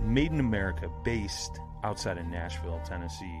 Made in America, based outside of Nashville, Tennessee.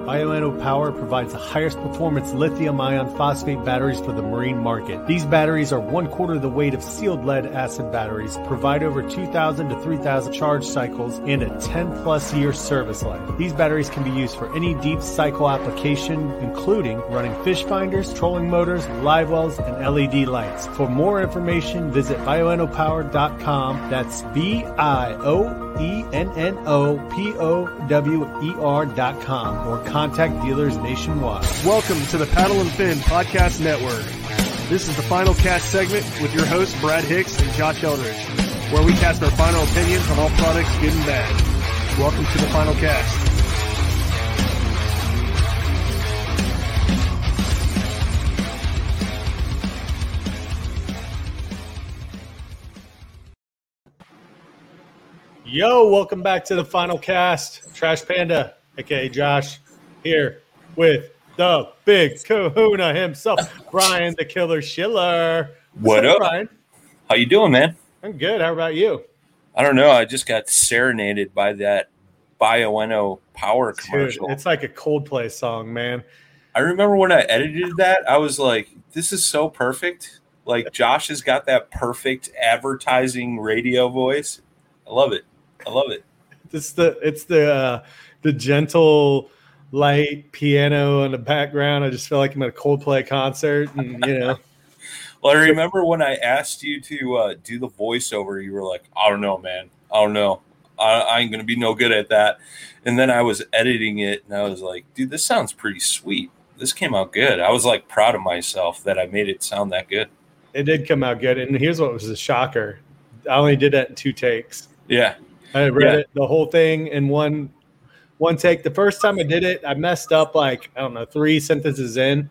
Bioenno Power provides the highest performance lithium ion phosphate batteries for the marine market. These batteries are one quarter the weight of sealed lead acid batteries, provide over 2,000 to 3,000 charge cycles, and a 10 plus year service life. These batteries can be used for any deep cycle application, including running fish finders, trolling motors, live wells, and LED lights. For more information, visit bioennopower.com. That's B I O E N N O P O W E R dot com or contact dealers nationwide. Welcome to the Paddle and Fin Podcast Network. This is the final cast segment with your hosts Brad Hicks and Josh Eldridge, where we cast our final opinions on all products, good and bad. Welcome to the final cast. Yo, welcome back to the final cast. Trash Panda, aka Josh, here with the big kahuna himself, Brian the Killer Schiller. What up? Brian? How you doing, man? I'm good. How about you? I don't know. I just got serenaded by that Bioenno power Dude, commercial. it's like a Coldplay song, man. I remember when I edited that, I was like, this is so perfect. Like Josh has got that perfect advertising radio voice. I love it. I love it. It's the it's the uh, the gentle light piano in the background. I just feel like I'm at a Coldplay concert, and you know, Well, I remember when I asked you to uh, do the voiceover, you were like, I don't know, man. I don't know. I, I ain't going to be no good at that. And then I was editing it and I was like, dude, this sounds pretty sweet. This came out good. I was like proud of myself that I made it sound that good. it did come out good. And here's what was a shocker: I only did that in two takes. Yeah. I read Yeah. it the whole thing in one one take. The first time I did it, I messed up like I don't know three sentences in,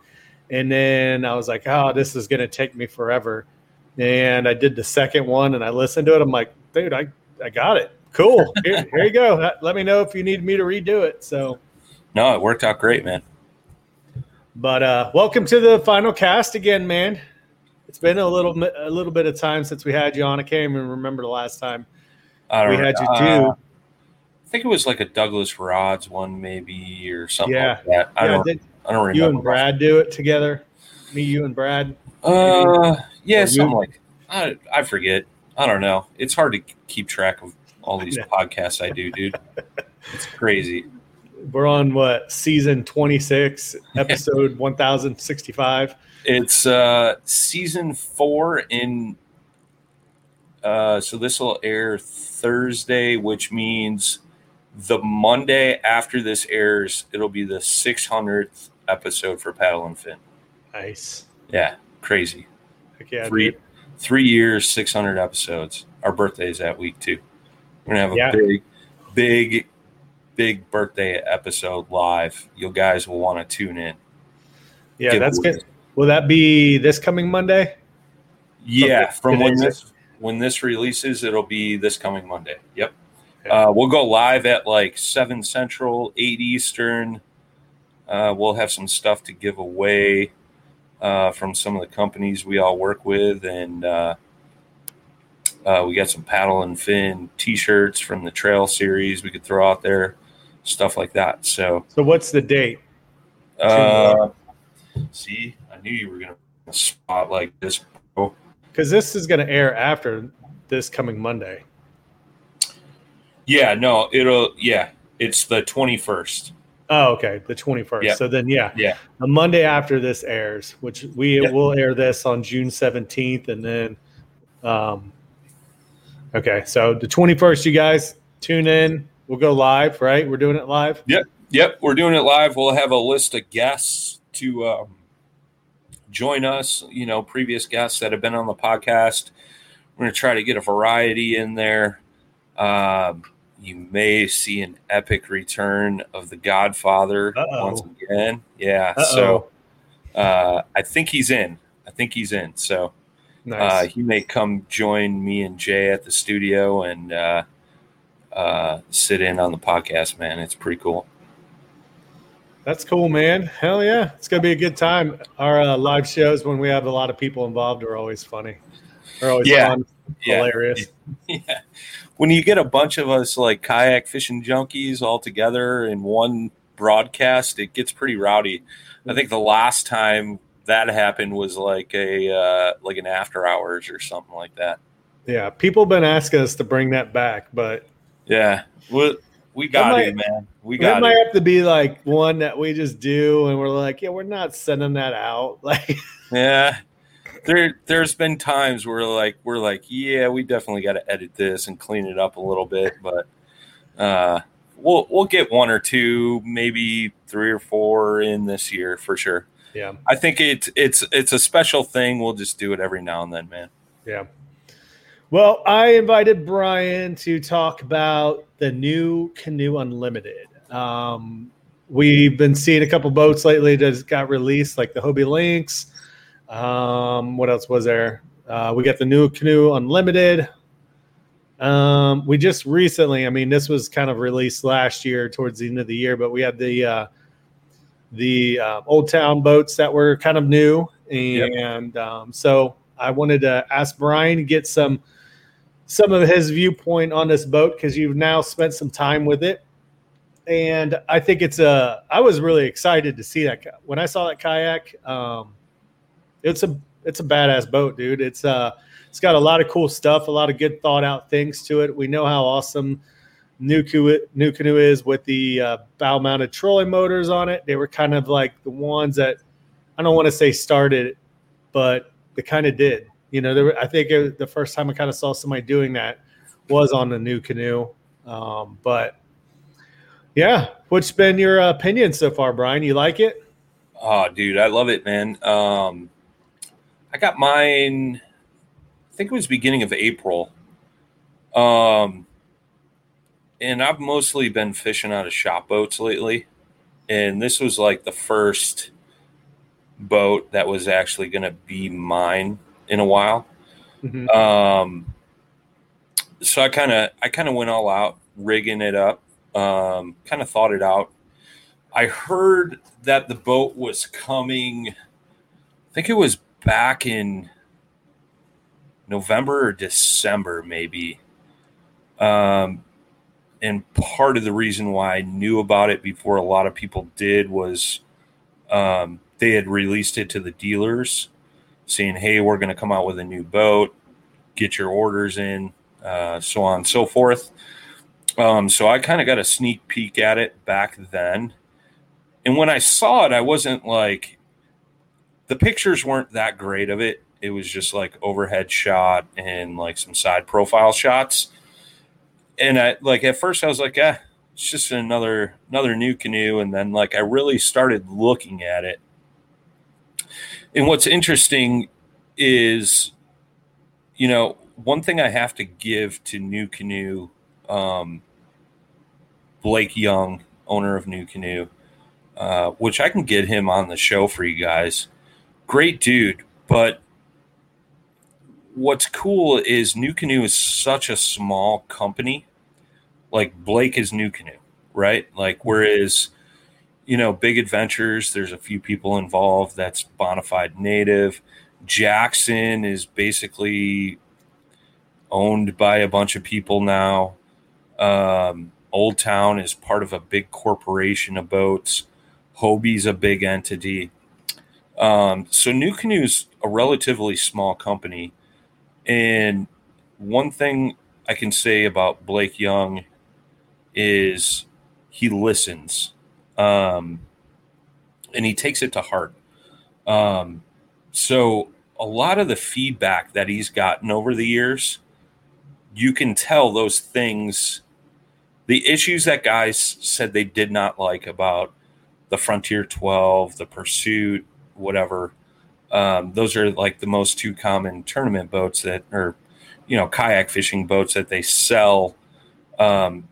and then I was like, "Oh, this is gonna take me forever." And I did the second one, and I listened to it. I'm like, "Dude, I I got it. Cool. Here, here you go. Let- me know if you need me to redo it." So, No, it worked out great, man. but uh, welcome to the final cast again, man. It's been a little a little bit of time since we had you on. I can't even remember the last time I we had you Uh, do. I think it was like a Douglas Rods one, maybe, or something Yeah. like that. I Yeah, don't. I don't remember. you and Brad do it together? Me, you, and Brad. Uh, yeah, Or you? something like. I I forget. I don't know. It's hard to keep track of all these podcasts I do, dude. It's crazy. We're on what season 26, episode 1065. It's uh season four in. Uh, so this will air Thursday, which means the Monday after this airs, it'll be the 600th episode for Paddle and Fin. Nice. Yeah, crazy. Heck yeah, three dude. three years, six hundred episodes. Our birthday's that week too. We're gonna have a Yeah. big, big, big birthday episode live. You guys will want to tune in. Yeah, Give that's away. good. Will that be this coming Monday? Yeah, Okay, from when this when this releases, it'll be this coming Monday. Yep. Uh, we'll go live at like seven central, eight eastern. Uh, we'll have some stuff to give away uh, from some of the companies we all work with, and uh, uh, we got some paddle and fin T-shirts from the trail series we could throw out there, stuff like that. So, So what's the date? uh, see, I knew you were gonna spot like this. Because this is going to air after this coming Monday. Yeah, no, it'll. Yeah, it's the twenty first. Oh, okay, the twenty first. Yeah. So then, yeah, Yeah. the Monday after this airs, which we Yep. will air this on June seventeenth, and then, um, okay, so the twenty first, you guys tune in. We'll go live, right? We're doing it live. Yep. Yep, we're doing it live. We'll have a list of guests to um, join us. You know, previous guests that have been on the podcast. We're going to try to get a variety in there. Um, you may see an epic return of the Godfather Uh-oh. once again. Yeah, Uh-oh. so uh, I think he's in. I think he's in. So uh, he may come join me and Jay at the studio and uh, uh, sit in on the podcast. Man, it's pretty cool. That's cool, man. Hell yeah, it's gonna be a good time. Our uh, live shows when we have a lot of people involved are always funny. They're always Yeah. fun, Yeah. hilarious. yeah. When you get a bunch of us like kayak fishing junkies all together in one broadcast, it gets pretty rowdy. I think the last time that happened was like a uh, like an after hours or something like that. Yeah, people have been asking us to bring that back, but Yeah, we we got might- it, man. We got might it. Might have to be like one that we just do, and we're like, yeah, we're not sending that out. Like, Yeah. There there's been times where like we're like, yeah, we definitely got to edit this and clean it up a little bit, but uh we'll we'll get one or two, maybe three or four in this year for sure. yeah, I think it's it's it's a special thing. We'll just do it every now and then, man. yeah. Well, I invited Brian to talk about the NuCanoe Unlimited. Um, we've been seeing a couple boats lately that got released, like the Hobie Lynx. Um, what else was there? Uh, we got the NuCanoe Unlimited. Um, we just recently, I mean, this was kind of released last year towards the end of the year, but we had the uh, the uh, Old Town boats that were kind of new, and um, so I wanted to ask Brian to get some some of his viewpoint on this boat because you've now spent some time with it, and I think it's a. I was really excited to see that when I saw that kayak. Um, it's a it's a badass boat, dude. It's uh it's got a lot of cool stuff, a lot of good thought out things to it. We know how awesome NuCanoe, New Canoe is with the uh, bow mounted trolling motors on it. They were kind of like the ones that I don't want to say started, but they kind of did. You know, there were, I think it, the first time I kind of saw somebody doing that was on the NuCanoe. Um, but yeah, what's been your opinion so far, Brian? You like it? Oh, dude, I love it, man. Um, I got mine. I think it was beginning of April. Um, and I've mostly been fishing out of shop boats lately, and this was like the first boat that was actually going to be mine in a while. Mhm. Um, so I kind of I kind of went all out rigging it up. Um, kind of thought it out. I heard that the boat was coming. I think it was back in November or December, maybe. Um, and part of the reason why I knew about it before a lot of people did was um, they had released it to the dealers, saying, "Hey, we're going to come out with a new boat. Get your orders in, uh, so on and so forth." Um, so I kind of got a sneak peek at it back then, and when I saw it, I wasn't like the pictures weren't that great of it. It was just like overhead shot and like some side profile shots. And I like at first I was like, ah, it's just another another NuCanoe. And then like I really started looking at it. And what's interesting is, you know, one thing I have to give to NuCanoe, um, Blake Young, owner of NuCanoe, uh, which I can get him on the show for you guys. Great dude, but what's cool is NuCanoe is such a small company like Blake is NuCanoe, right? Like whereas you know, big adventures, there's a few people involved that's Bonafide native. Jackson is basically owned by a bunch of people now. Um, Old Town is part of a big corporation of boats. Hobie's a big entity. Um, so NuCanoe's a relatively small company. And one thing I can say about Blake Young is he listens um, and he takes it to heart. Um, so a lot of the feedback that he's gotten over the years, you can tell those things, the issues that guys said they did not like about the Frontier 12, the Pursuit, whatever. Um, those are like the most two common tournament boats that are, you know, kayak fishing boats that they sell um,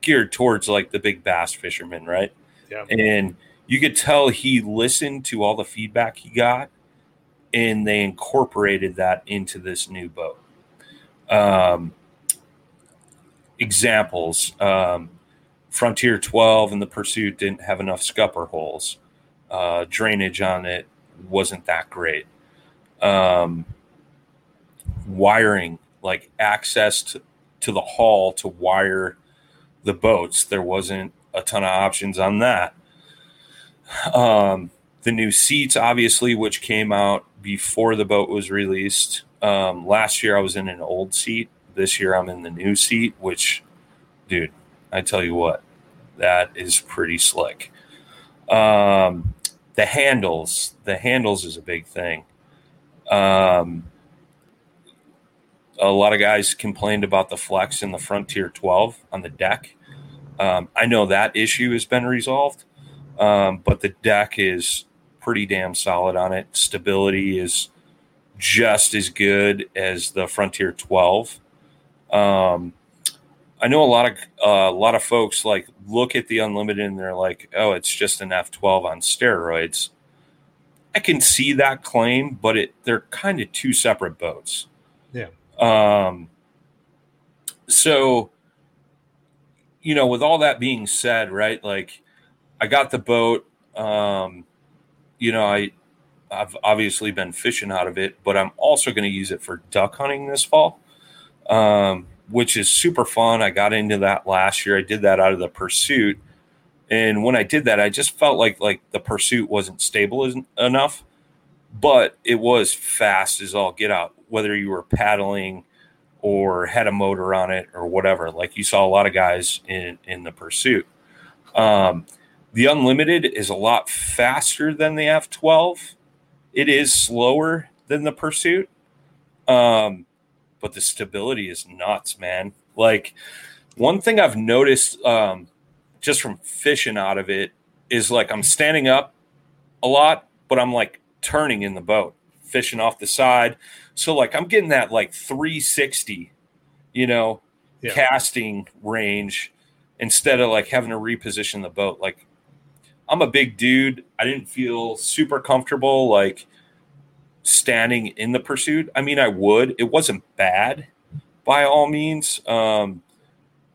geared towards like the big bass fishermen, right? Yeah. And you could tell he listened to all the feedback he got and they incorporated that into this new boat. Um, examples um, Frontier 12 and the Pursuit didn't have enough scupper holes. Uh, drainage on it wasn't that great. Um, wiring, like access to, to the hull to wire the boats, there wasn't a ton of options on that. Um, the new seats, obviously, which came out before the boat was released. Um, last year, I was in an old seat. This year, I'm in the new seat, which, dude, I tell you what, that is pretty slick. Um, the handles, the handles is a big thing. Um, a lot of guys complained about the flex in the Frontier 12 on the deck. Um, I know that issue has been resolved, um, but the deck is pretty damn solid on it. Stability is just as good as the Frontier 12. Um, I know a lot of uh, a lot of folks like look at the Unlimited and they're like, "Oh, it's just an F12 on steroids." I can see that claim, but it they're kind of two separate boats. Yeah. Um. So, you know, with all that being said, right? Like, I got the boat. Um, you know, I I've obviously been fishing out of it, but I'm also going to use it for duck hunting this fall, um, which is super fun. I got into that last year. I did that out of the pursuit, and when I did that, I just felt like like the pursuit wasn't stable enough, but it was fast as all get out. Whether you were paddling or had a motor on it or whatever, like you saw a lot of guys in in the pursuit. Um, the unlimited is a lot faster than the F12 it is slower than the pursuit um but the stability is nuts man like one thing i've noticed um just from fishing out of it is like i'm standing up a lot but i'm like turning in the boat fishing off the side so like i'm getting that like 360 you know Yeah. casting range instead of like having to reposition the boat like I'm a big dude. I didn't feel super comfortable like standing in the pursuit. I mean, I would. It wasn't bad by all means. Um,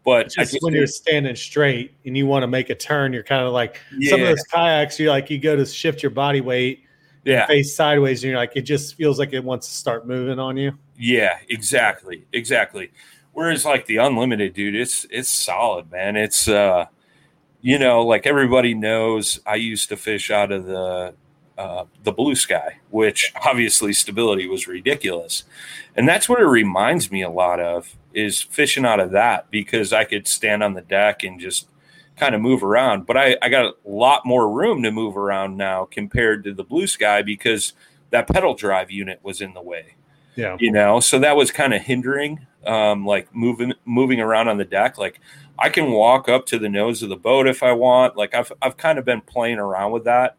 but Just just when you're standing straight and you want to make a turn, you're kind of like some of those kayaks. You like you go to shift your body weight, yeah, face sideways, and you're like it just feels like it wants to start moving on you. yeah, exactly, exactly. Whereas like the unlimited dude, it's it's solid, man. It's uh, you know, like everybody knows, I used to fish out of the uh, the blue sky, which obviously stability was ridiculous, and that's what it reminds me a lot of is fishing out of that because I could stand on the deck and just kind of move around. But I, I got a lot more room to move around now compared to the blue sky because that pedal drive unit was in the way. Yeah. you know so that was kind of hindering um like moving moving around on the deck. Like i can walk up to the nose of the boat if i want. Like i've i've kind of been playing around with that.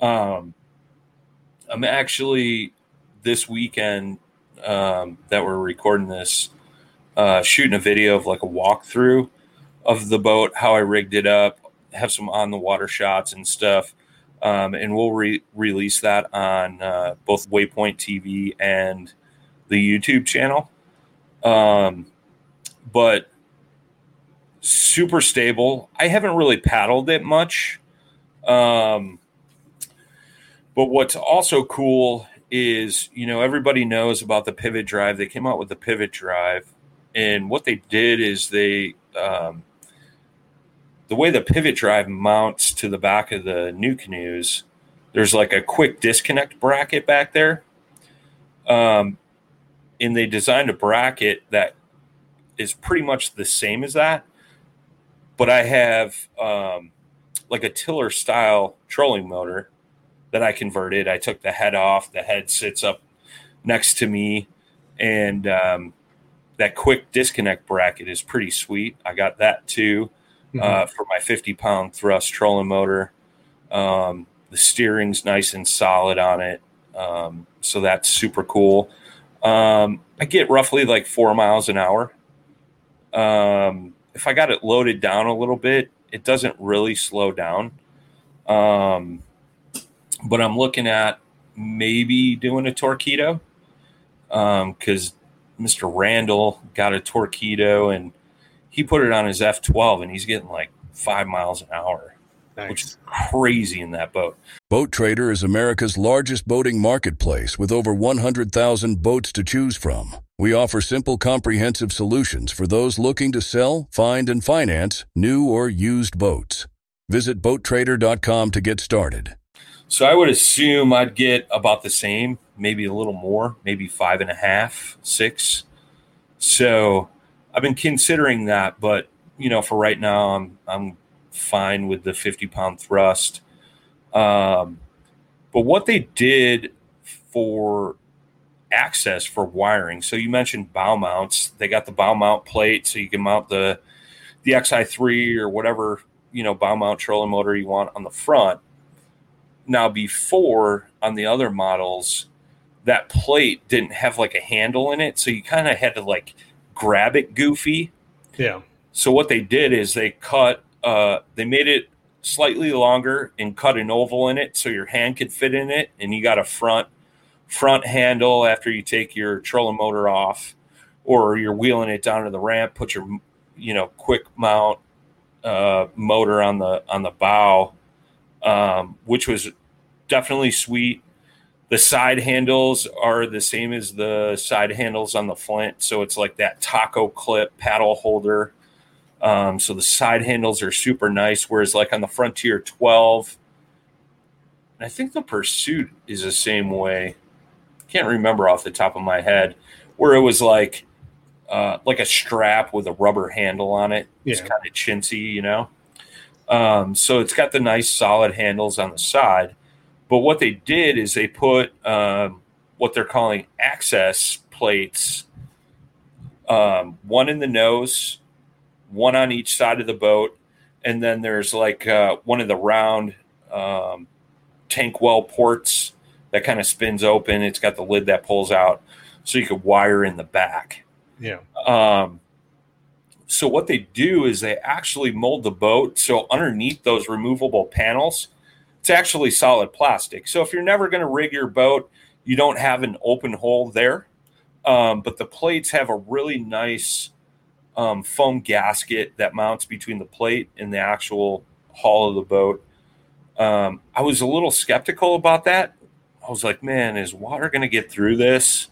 Um i'm actually this weekend um that we're recording this uh shooting a video of like a walkthrough of the boat how i rigged it up have some on the water shots and stuff um, and we'll re- release that on uh, both Waypoint TV and the YouTube channel. Um, but super stable. I haven't really paddled it much. Um, but what's also cool is, you know, everybody knows about the pivot drive. They came out with the pivot drive. And what they did is they, um, the way the pivot drive mounts to the back of the NuCanoes, there's like a quick disconnect bracket back there. Um, and they designed a bracket that is pretty much the same as that. But I have um, like a tiller style trolling motor that I converted. I took the head off. The head sits up next to me, and um, that quick disconnect bracket is pretty sweet. I got that too uh, mm-hmm. uh, for my 50 pound thrust trolling motor. Um, the steering's nice and solid on it, um, so that's super cool. Um, I get roughly like four miles an hour. Um, if I got it loaded down a little bit, it doesn't really slow down. Um, but I'm looking at maybe doing a Torqeedo because um, Mr. Randall got a Torqeedo and he put it on his F12 and he's getting like five miles an hour, nice. which is crazy in that boat. Boat Trader is America's largest boating marketplace with over 100,000 boats to choose from. We offer simple, comprehensive solutions for those looking to sell, find, and finance new or used boats. Visit BoatTrader.com to get started. So I would assume I'd get about the same, maybe a little more, maybe five and a half, six. So I've been considering that, but you know, for right now, I'm I'm fine with the 50 pound thrust. Um, but what they did for access for wiring, so you mentioned bow mounts. They got the bow mount plate, so you can mount the the XI3 or whatever you know bow mount trolling motor you want on the front now, before on the other models, that plate didn't have like a handle in it, so you kind of had to like grab it goofy. Yeah. So what they did is they cut, uh, they made it slightly longer and cut an oval in it so your hand could fit in it, and you got a front front handle after you take your trolling motor off, or you're wheeling it down to the ramp. Put your you know quick mount uh, motor on the on the bow um, which was definitely sweet. The side handles are the same as the side handles on the Flint, so it's like that taco clip paddle holder. Um, so the side handles are super nice. Whereas like on the Frontier 12, and I think the Pursuit is the same way. Can't remember off the top of my head where it was like uh, like a strap with a rubber handle on it. Yeah. It's kind of chintzy, you know. Um, so it's got the nice solid handles on the side. But what they did is they put um, what they're calling access plates, um, one in the nose, one on each side of the boat, and then there's like uh, one of the round um, tank well ports that kind of spins open. It's got the lid that pulls out, so you could wire in the back. Yeah. Um, so what they do is they actually mold the boat so underneath those removable panels, it's actually solid plastic. So if you're never going to rig your boat, you don't have an open hole there. Um, but the plates have a really nice um, foam gasket that mounts between the plate and the actual hull of the boat. Um, I was a little skeptical about that. I was like, man, is water going to get through this?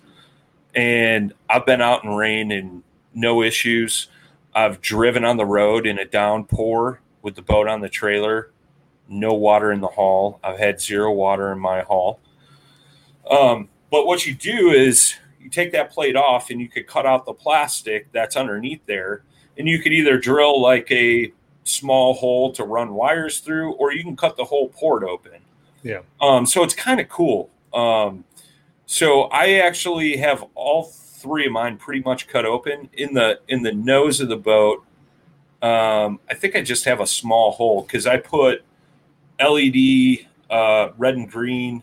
And I've been out in rain and no issues. I've driven on the road in a downpour with the boat on the trailer, no water in the hall. I've had zero water in my hall. Um, but what you do is you take that plate off and you could cut out the plastic that's underneath there, and you could either drill like a small hole to run wires through, or you can cut the whole port open. Yeah. Um, so it's kind of cool. Um, so I actually have all three of mine pretty much cut open in the in the nose of the boat. Um, I think I just have a small hole because I put LED uh, red and green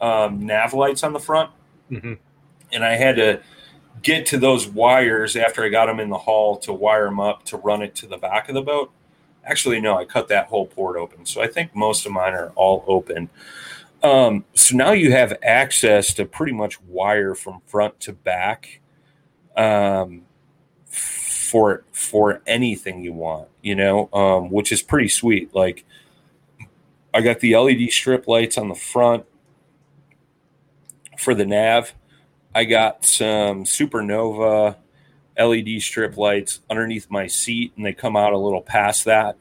um, nav lights on the front, mm-hmm. and I had to get to those wires after I got them in the hull to wire them up to run it to the back of the boat. Actually, no, I cut that whole port open, so I think most of mine are all open. Um, so now you have access to pretty much wire from front to back um, for for anything you want, you know, um, which is pretty sweet. Like I got the LED strip lights on the front for the nav. I got some supernova LED strip lights underneath my seat, and they come out a little past that.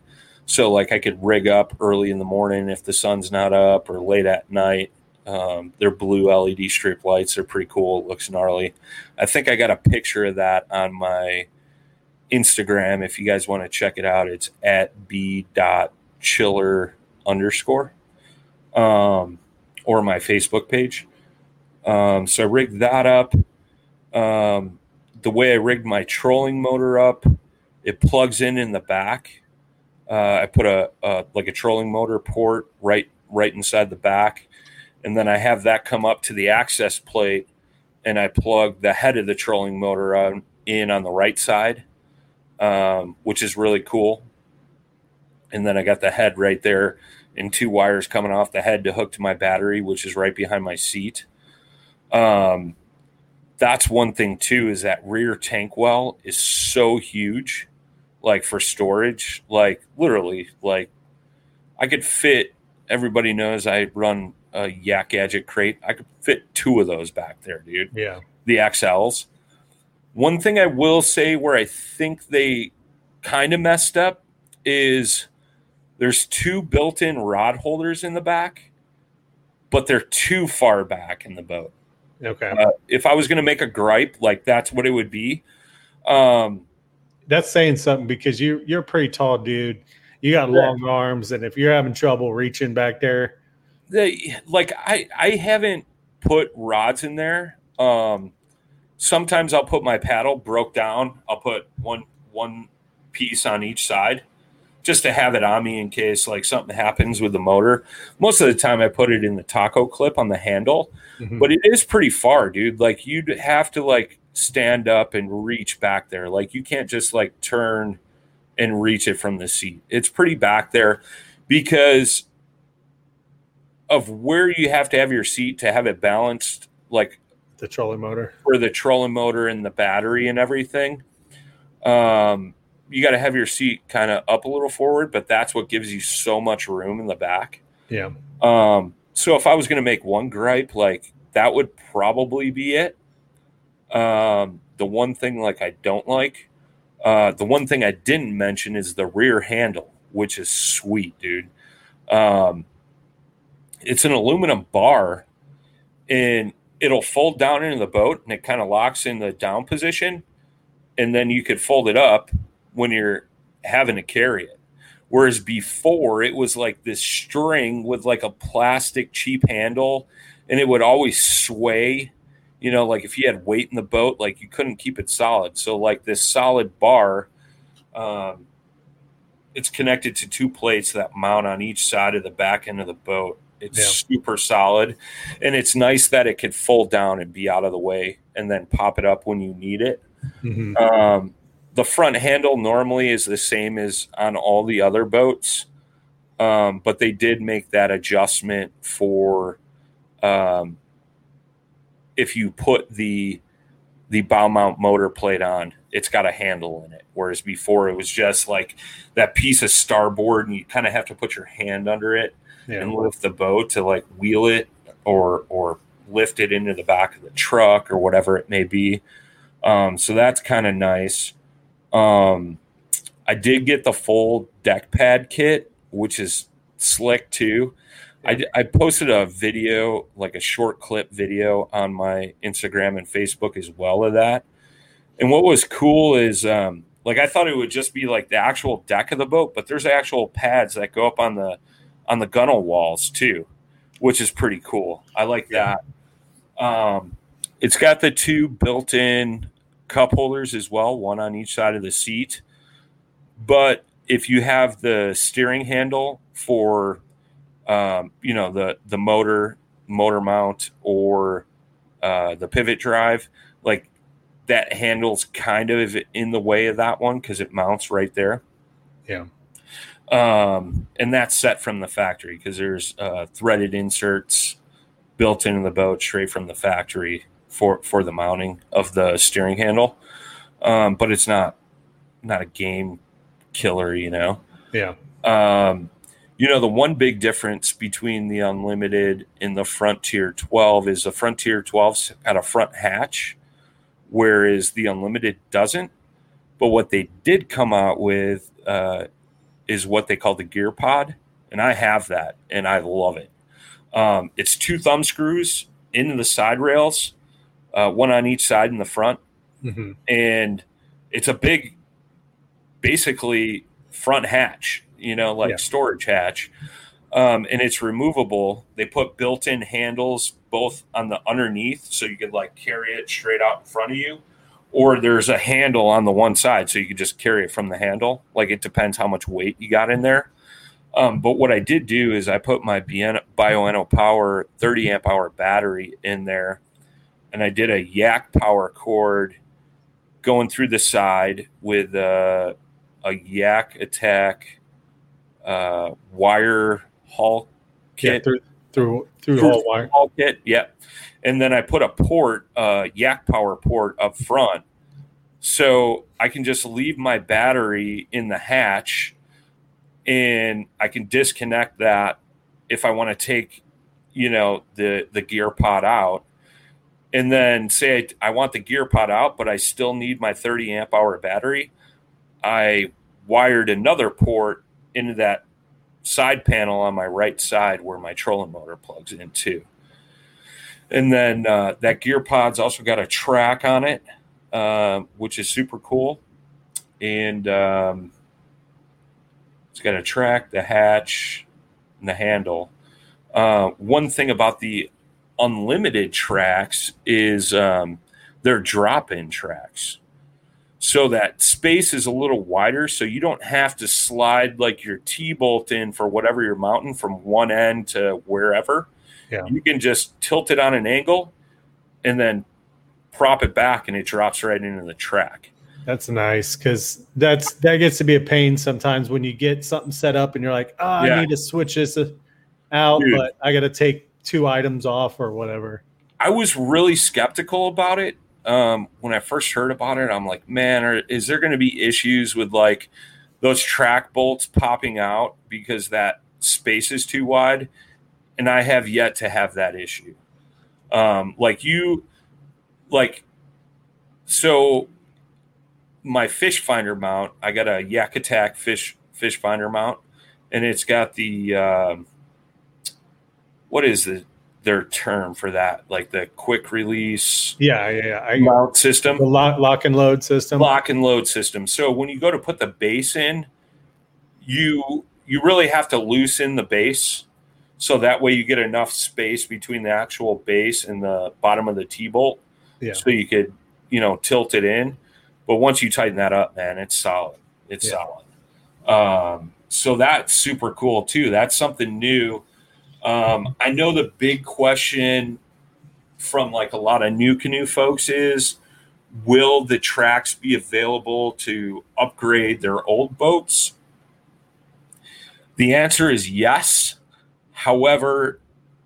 So, like, I could rig up early in the morning if the sun's not up or late at night. Um, they're blue LED strip lights. They're pretty cool. It looks gnarly. I think I got a picture of that on my Instagram. If you guys want to check it out, it's at b dot schiller underscore um, or my Facebook page. Um, so I rigged that up. Um, the way I rigged my trolling motor up, it plugs in in the back. Uh, I put a, a like a trolling motor port right right inside the back, and then I have that come up to the access plate, and I plug the head of the trolling motor on, in on the right side, um, which is really cool. And then I got the head right there, and two wires coming off the head to hook to my battery, which is right behind my seat. Um, that's one thing too is that rear tank well is so huge like for storage like literally like i could fit everybody knows i run a yak gadget crate i could fit two of those back there dude Yeah. the xls one thing i will say where i think they kind of messed up is there's two built-in rod holders in the back but they're too far back in the boat Okay. uh, if I was going to make a gripe, like that's what it would be. Um, That's saying something because you you're a pretty tall dude. You got long arms, and if you're having trouble reaching back there, they like I I haven't put rods in there. Um, sometimes I'll put my paddle broke down. I'll put one one piece on each side just to have it on me in case like something happens with the motor. Most of the time I put it in the taco clip on the handle, Mhm. but it is pretty far, dude. Like you'd have to like stand up and reach back there. Like you can't just like turn and reach it from the seat. It's pretty back there because of where you have to have your seat to have it balanced like the trolling motor. for the trolling motor and the battery and everything. Um, you got to have your seat kind of up a little forward, but that's what gives you so much room in the back. Yeah. Um, so if I was going to make one gripe, like that would probably be it. Um, the one thing like I don't like, uh, the one thing I didn't mention is the rear handle, which is sweet, dude. Um, it's an aluminum bar, and it'll fold down into the boat, and it kind of locks in the down position, and then you could fold it up when you're having to carry it. Whereas before it was like this string with like a plastic cheap handle and it would always sway, you know, like if you had weight in the boat, like you couldn't keep it solid. So like this solid bar, um, it's connected to two plates that mount on each side of the back end of the boat. It's Yeah. super solid and it's nice that it could fold down and be out of the way and then pop it up when you need it. Mhm. Um, the front handle normally is the same as on all the other boats, um, but they did make that adjustment for um, if you put the the bow mount motor plate on, it's got a handle in it. Whereas before it was just like that piece of starboard, and you kind of have to put your hand under it Yeah. and lift the boat to like wheel it or or lift it into the back of the truck or whatever it may be. Um, so that's kind of nice. Um, I did get the full deck pad kit, which is slick too. I, I posted a video, like a short clip video on my Instagram and Facebook as well of that. And what was cool is, um, like, I thought it would just be like the actual deck of the boat, but there's actual pads that go up on the on the gunnel walls too, which is pretty cool. I like that. Um, it's got the two built-in cup holders as well, one on each side of the seat. But if you have the steering handle for, um, you know, the the motor motor mount or uh, the pivot drive, like that handle's kind of in the way of that one because it mounts right there. Yeah. Um, and that's set from the factory because there's uh, threaded inserts built into the boat straight from the factory for for the mounting of the steering handle. Um, but it's not not a game killer, you know. Yeah. Um, you know, the one big difference between the Unlimited and the Frontier 12 is the Frontier 12's got a front hatch, whereas the Unlimited doesn't. But what they did come out with uh, is what they call the Gear Pod, and I have that, and I love it. Um, it's two thumb screws into the side rails, uh, one on each side in the front, hmm and it's a big, basically front hatch, you know, like Yeah. storage hatch, um, and it's removable. They put built-in handles both on the underneath, so you could like carry it straight out in front of you, or there's a handle on the one side, so you could just carry it from the handle. Like it depends how much weight you got in there. Um, but what I did do is I put my Bioenno Power 30 amp hour battery in there, and I did a Yak power cord going through the side with uh, a Yak Attack uh, wire haul Yeah. kit. Through through through Through all wire. haul kit, yep. And then I put a port, uh, Yak power port up front, so I can just leave my battery in the hatch, and I can disconnect that if I want to take, you know, the the gear pod out, and then say I, I want the gear pod out, but I still need my 30 amp hour battery. I wired another port into that side panel on my right side where my trolling motor plugs in too. And then uh, that gear pod's also got a track on it, uh, which is super cool. And um, it's got a track, the hatch, and the handle. Uh, one thing about the unlimited tracks is um, they're drop-in tracks so that space is a little wider so you don't have to slide like your t-bolt in for whatever you're mounting from one end to wherever Yeah. you can just tilt it on an angle and then prop it back and it drops right into the track That's nice because that's that gets to be a pain sometimes when you get something set up and you're like, oh, I Yeah. need to switch this uh, out, Dude. but I got to take two items off or whatever. I was really skeptical about it um, when I first heard about it. I'm like, man, are, is there going to be issues with like those track bolts popping out because that space is too wide? And I have yet to have that issue. Um, like you, like, so my fish finder mount, I got a Yak Attack fish fish finder mount, and it's got the um, what is the their term for that? Like the quick release Yeah, yeah, yeah. I, mount system, the lock, lock and load system. lock and load system. So when you go to put the base in, you you really have to loosen the base so that way you get enough space between the actual base and the bottom of the T bolt. Yeah. So you could, you know, tilt it in. But once you tighten that up, man, it's solid. It's Yeah. solid. Um, so that's super cool too. That's something new. Um, I know the big question from like a lot of NuCanoe folks is will the tracks be available to upgrade their old boats? The answer is yes. However,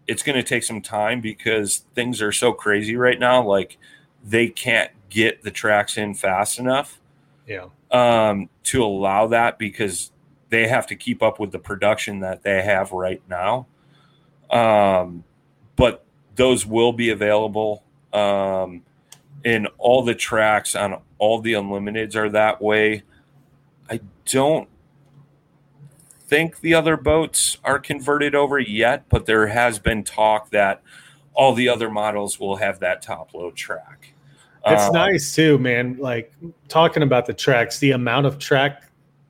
it's going to take some time because things are so crazy right now. Like they can't get the tracks in fast enough Yeah. um, to allow that because they have to keep up with the production that they have right now. Um, but those will be available. Um, and all the tracks on all the unlimiteds are that way. I don't think the other boats are converted over yet, but there has been talk that all the other models will have that top load track. It's Um, nice too, man. Like talking about the tracks, the amount of track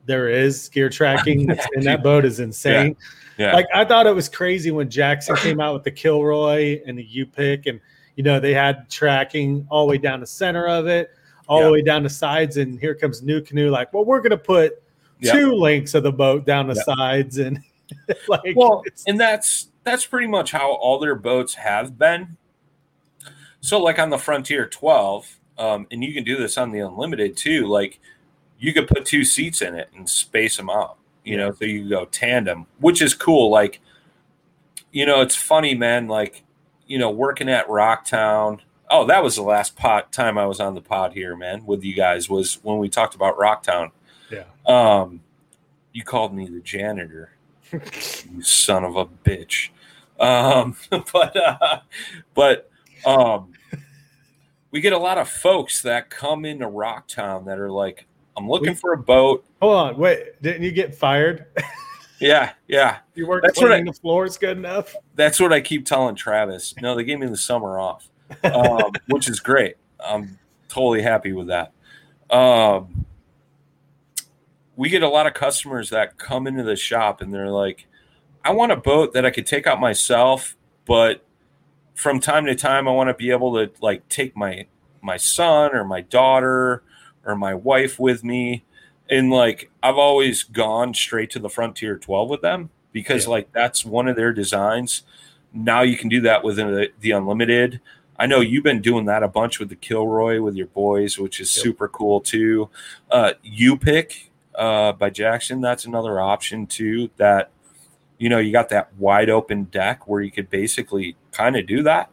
there is, gear tracking in that boat is insane. Yeah. Like I thought it was crazy when Jackson came out with the Kilroy and the Yupik, and you know they had tracking all the way down the center of it, all Yeah. the way down the sides, and here comes NuCanoe. Like, well, we're gonna put Yeah. two links of the boat down the Yeah. sides, and like, well and that's that's pretty much how all their boats have been so like on the frontier 12 um, and you can do this on the unlimited too like you could put two seats in it and space them out you know so you go tandem which is cool like you know it's funny man like you know working at rocktown oh that was the last pot time i was on the pod here man with you guys was when we talked about rocktown Yeah. Um, you called me the janitor, you son of a bitch. Um, but uh, but um, we get a lot of folks that come into Rocktown that are like, I'm looking We- for a boat. Hold on, wait, didn't you get fired? Yeah, yeah. you weren't That's what cleaning the floors good enough. That's what I keep telling Travis. No, they gave me the summer off, um, which is great. I'm totally happy with that. Um, we get a lot of customers that come into the shop and they're like, I want a boat that I could take out myself, but from time to time, I want to be able to like take my my son or my daughter or my wife with me. And like I've always gone straight to the Frontier 12 with them because Yeah. like that's one of their designs. Now you can do that within the, the unlimited. I know you've been doing that a bunch with the Kilroy with your boys, which is Yep. super cool too. Uh, Yupik uh, by Jackson, that's another option too. That you know you got that wide open deck where you could basically kind of do that.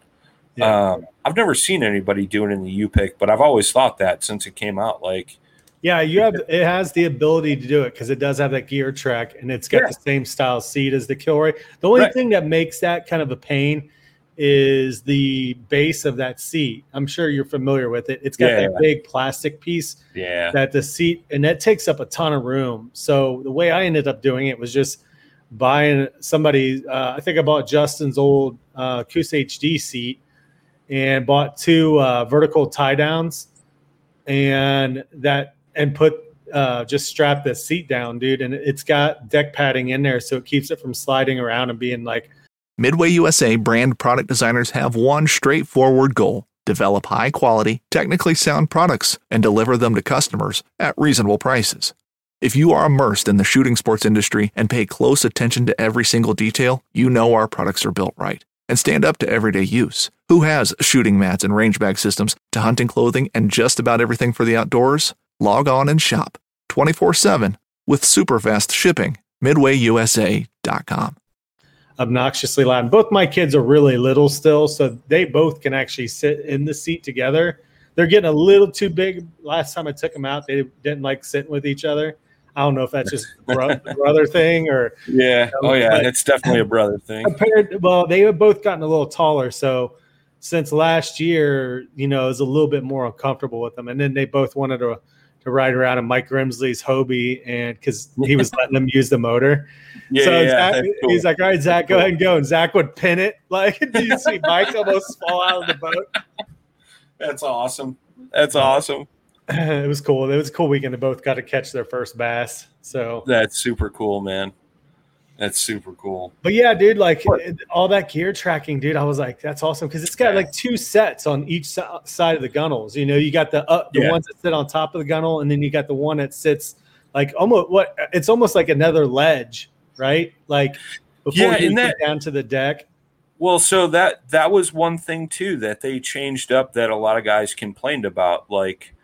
Yeah. Um, I've never seen anybody do it in the Yupik, but I've always thought that since it came out. Like, Yeah, you have it has the ability to do it because it does have that gear track and it's got Yeah. the same style seat as the Kilroy. The only Right. thing that makes that kind of a pain is the base of that seat. I'm sure you're familiar with it. It's got Yeah, that big plastic piece yeah, that the seat and that takes up a ton of room. So the way I ended up doing it was just buying somebody. Uh, I think I bought Justin's old uh, Coosa HD seat and bought two uh, vertical tie downs and that and put uh, just strap the seat down, dude. And it's got deck padding in there, so it keeps it from sliding around and being like Midway USA brand product designers have one straightforward goal develop high quality, technically sound products and deliver them to customers at reasonable prices. If you are immersed in the shooting sports industry and pay close attention to every single detail, you know our products are built right and stand up to everyday use. Who has shooting mats and range bag systems to hunting clothing and just about everything for the outdoors? Log on and shop 24 7 with super fast shipping. MidwayUSA.com. obnoxiously loud. Both my kids are really little still, so they both can actually sit in the seat together. They're getting a little too big. Last time I took them out, they didn't like sitting with each other. I don't know if that's just bro- brother thing or yeah. Oh yeah, But- it's definitely a brother thing. compared. Well, they have both gotten a little taller, so since last year, you know, is a little bit more uncomfortable with them. And then they both wanted to to ride around in Mike Grimsley's Hobie, and because he was letting them use the motor. Yeah, so yeah, Zach, cool. he's like, "All right, Zach, go ahead and go." And Zach would pin it. Like, do you see Mike almost fall out of the boat? That's awesome. That's awesome. it was cool. It was a cool weekend. They both got to catch their first bass. So, That's super cool, man. That's super cool. but yeah, dude, like it- all that gear tracking, dude. I was like, that's awesome because it's got Yeah. like two sets on each side of the gunnels. You know, you got the up, the Yeah. ones that sit on top of the gunnel, and then you got the one that sits like almost what it's almost like another ledge, right? Like before Yeah, you get down to the deck. Well, so that that was one thing too that they changed up that a lot of guys complained about. Like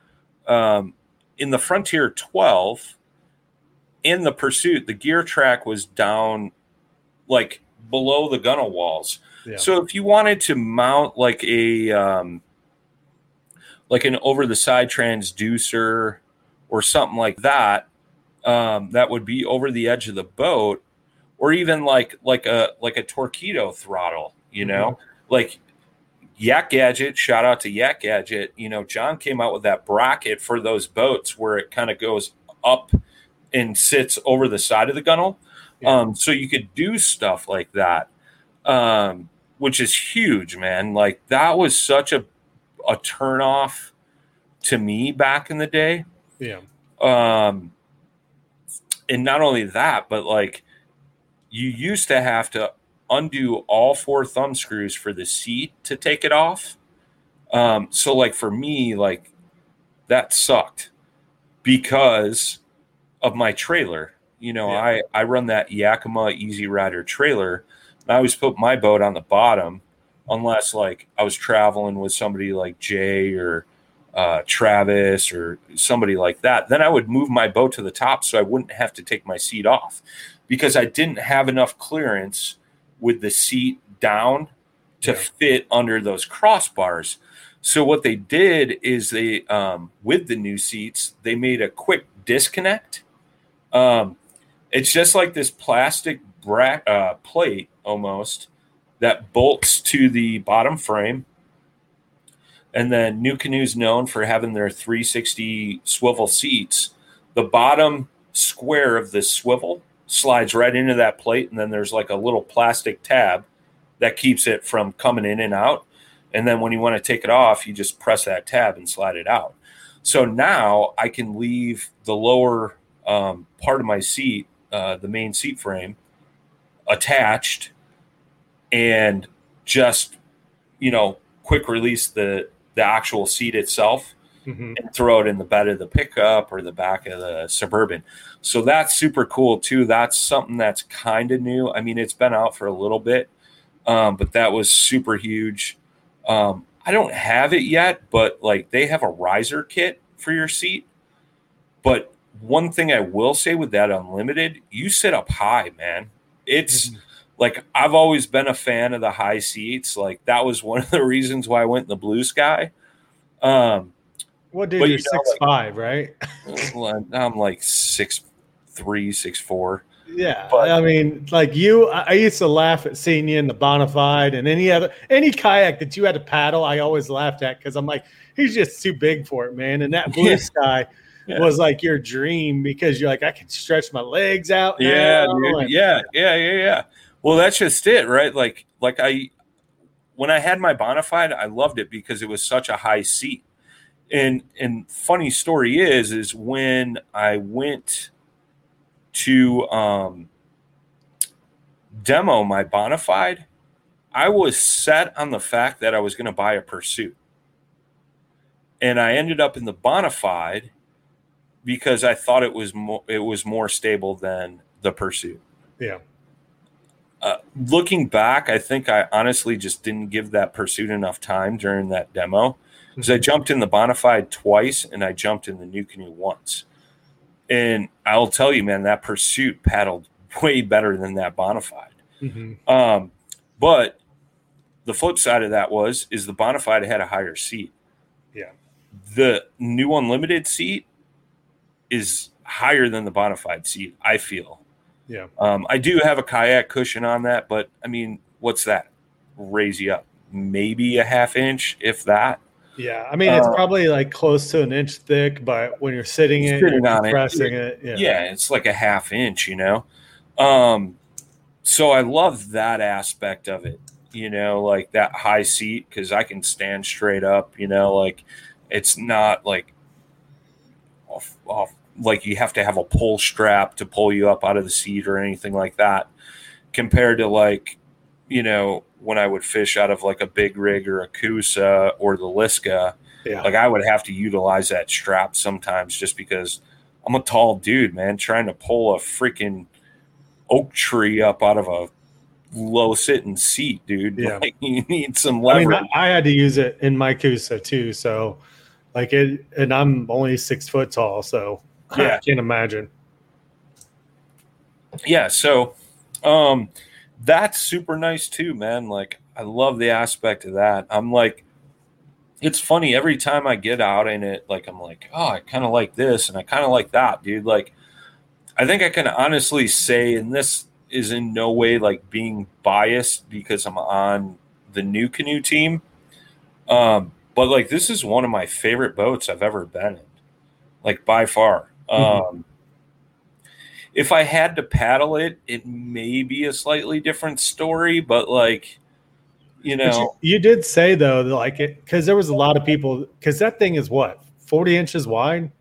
um, in the Frontier 12, in the Pursuit, the gear track was down like below the gunnel walls. Yeah. So if you wanted to mount like a um, like an over the side transducer or something like that, um, that would be over the edge of the boat, or even like like a like a torpedo throttle. You know, like Yak Gadget. Shout out to Yak Gadget. You know, John came out with that bracket for those boats where it kind of goes up and sits over the side of the gunnel. Yeah. Um, so you could do stuff like that, um, which is huge, man. Like that was such a a turnoff to me back in the day. Yeah. Um, and not only that, but like you used to have to undo all four thumb screws for the seat to take it off. Um, so like for me, like that sucked because of my trailer. You know, Yeah. I I run that Yakima Easy Rider trailer. And I always put my boat on the bottom, unless like I was traveling with somebody like Jay or uh, Travis or somebody like that. Then I would move my boat to the top so I wouldn't have to take my seat off because I didn't have enough clearance with the seat down to Yeah. fit under those crossbars. So what they did is they, um, with the new seats, they made a quick disconnect. Um, it's just like this plastic bra- uh, plate almost that bolts to the bottom frame. And then NuCanoe's known for having their 360 swivel seats. The bottom square of this swivel slides right into that plate, and then there's like a little plastic tab that keeps it from coming in and out. And then when you want to take it off, you just press that tab and slide it out. So now I can leave the lower um, part of my seat, uh, the main seat frame, attached and just, you know, quick release the, the actual seat itself Mhm. and throw it in the bed of the pickup or the back of the suburban. So that's super cool too. That's something that's kind of new. I mean, it's been out for a little bit, um, but that was super huge. Um, I don't have it yet, but like they have a riser kit for your seat. But one thing I will say with that unlimited, you sit up high, man. It's like I've always been a fan of the high seats. Like that was one of the reasons why I went in the blue sky. Um, What dude? But You're you know, six like- five, right? I'm like six three, six four. Yeah, But- I mean, like you, I used to laugh at seeing you in the Bonafide and any other any kayak that you had to paddle. I always laughed at because I'm like, he's just too big for it, man. And that blue Yeah. sky Yeah. was like your dream because you're like, I can stretch my legs out. Yeah, and- yeah, yeah, yeah, yeah. Well, that's just it, right? Like, like I, when I had my Bonafide, I loved it because it was such a high seat. And and funny story is, is when I went to um, demo my Bonafide, I was set on the fact that I was going to buy a Pursuit, and I ended up in the Bonafide because I thought it was more it was more stable than the Pursuit. yeah. Uh, looking back, I think I honestly just didn't give that Pursuit enough time during that demo because I jumped in the Bonafide twice and I jumped in the NuCanoe once. And I'll tell you, man, that Pursuit paddled way better than that Bonafide. Mhm. Um, but the flip side of that was is the Bonafide had a higher seat. Yeah. The new unlimited seat is higher than the Bonafide seat, I feel. Yeah. Um, I do have a kayak cushion on that, but I mean, what's that? Raise you up maybe a half inch, if that. Yeah, I mean it's Uh, probably like close to an inch thick, but when you're sitting it, you're on it, compressing it. Yeah. Yeah. it's like a half inch, you know. Um, so I love that aspect of it, you know, like that high seat because I can stand straight up, you know, like it's not like off, off like you have to have a pull strap to pull you up out of the seat or anything like that compared to like you know when i would fish out of like a big rig or a Coosa or the liska yeah. like i would have to utilize that strap sometimes just because i'm a tall dude man trying to pull a freaking oak tree up out of a low sitting seat dude Yeah. like you need some I leverage mean, I, I had to use it in my Coosa too. So, like it, and I'm only six foot tall, so Yeah. I can't imagine. yeah so um that's super nice too man. Like i love the aspect of that. I'm like it's funny every time i get out in it like i'm like oh i kind of like this and i kind of like that dude. Like i think i can honestly say and this is in no way like being biased because i'm on the NuCanoe team um but like this is one of my favorite boats i've ever been in like by far. Mhm. um if I had to paddle it, it may be a slightly different story, but like, you But you, know, you did say though, that, like it, because there was a lot of people, because that thing is what forty inches wide,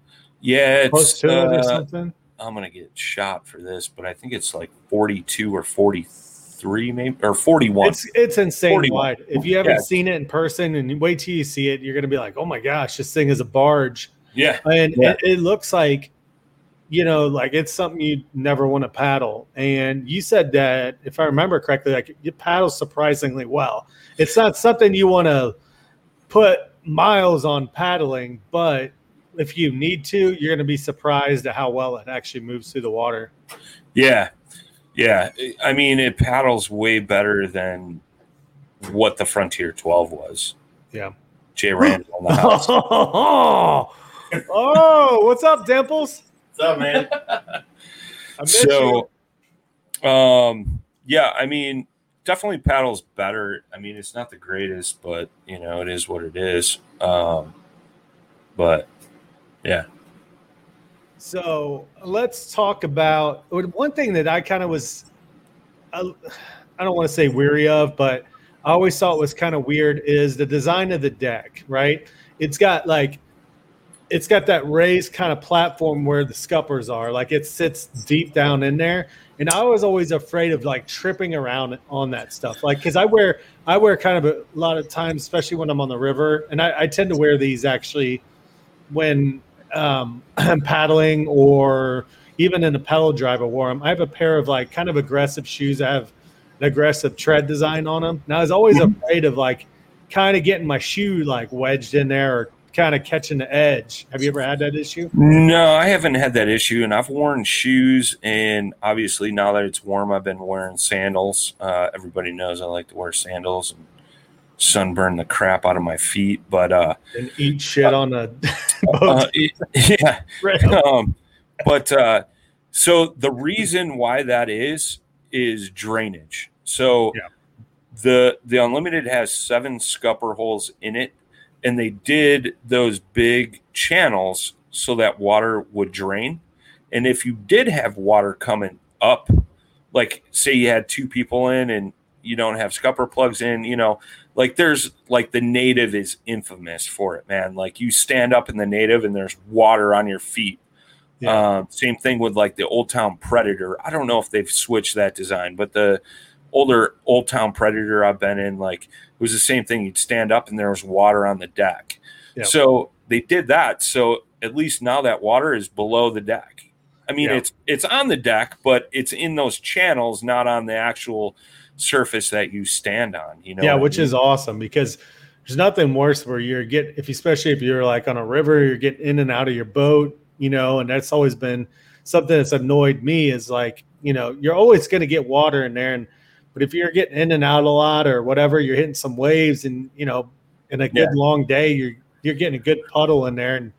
yeah, close it's, to it or uh, something. I'm gonna get shot for this, but I think it's like 42 or 43, maybe or 41. It's it's insane 41. wide. If you haven't Yeah. seen it in person and wait till you see it, you're gonna be like, oh my gosh, this thing is a barge. yeah, and Yeah. it, it looks like you know like it's something you never want to paddle and you said that if i remember correctly like you paddle surprisingly well it's not something you want to put miles on paddling but if you need to you're going to be surprised at how well it actually moves through the water yeah, yeah. I mean, it paddles way better than what the Frontier 12 was. yeah Jay Randall on the house. oh, what's up dimples up, man? I miss so um yeah i mean definitely paddles better i mean it's not the greatest but you know it is what it is um but yeah So let's talk about one thing that I kind of was, I, I don't want to say weary of, but I always thought was kind of weird is the design of the deck, right? It's got like, it's got that raised kind of platform where the scuppers are, like it sits deep down in there. And I was always afraid of like tripping around on that stuff, like because I wear I wear kind of a lot of times, especially when I'm on the river, and I, I tend to wear these actually when um, I'm paddling or even in a pedal drive, I wore them. I have a pair of like kind of aggressive shoes. I have an aggressive tread design on them. And I was always afraid of like kind of getting my shoe like wedged in there or kind of catching the edge. Have you ever had that issue? no i haven't had that issue and i've worn shoes and obviously now that it's warm i've been wearing sandals uh, everybody knows i like to wear sandals and sunburn the crap out of my feet but uh And eat shit on a. Uh, yeah. Um, but uh, so the reason why that is is drainage. So Yeah. the the unlimited has seven scupper holes in it, and they did those big channels so that water would drain. And if you did have water coming up, like say you had two people in and you don't have scupper plugs in, you know, like there's like the native is infamous for it, man. Like you stand up in the native and there's water on your feet. Yeah. Um, same thing with like the Old Town Predator. I don't know if they've switched that design, but the older Old Town Predator I've been in, like it was the same thing. You'd stand up and there was water on the deck. Yeah. So they did that. So at least now that water is below the deck. I mean, Yeah. it's it's on the deck, but it's in those channels, not on the actual surface that you stand on. You know, yeah, what I which mean? is awesome because there's nothing worse where you're get if especially if you're like on a river, you're getting in and out of your boat, you know, and that's always been something that's annoyed me is like, you know, you're always going to get water in there and but if you're getting in and out a lot or whatever, you're hitting some waves and, you know, in a good Yeah. long day, you're you're getting a good puddle in there and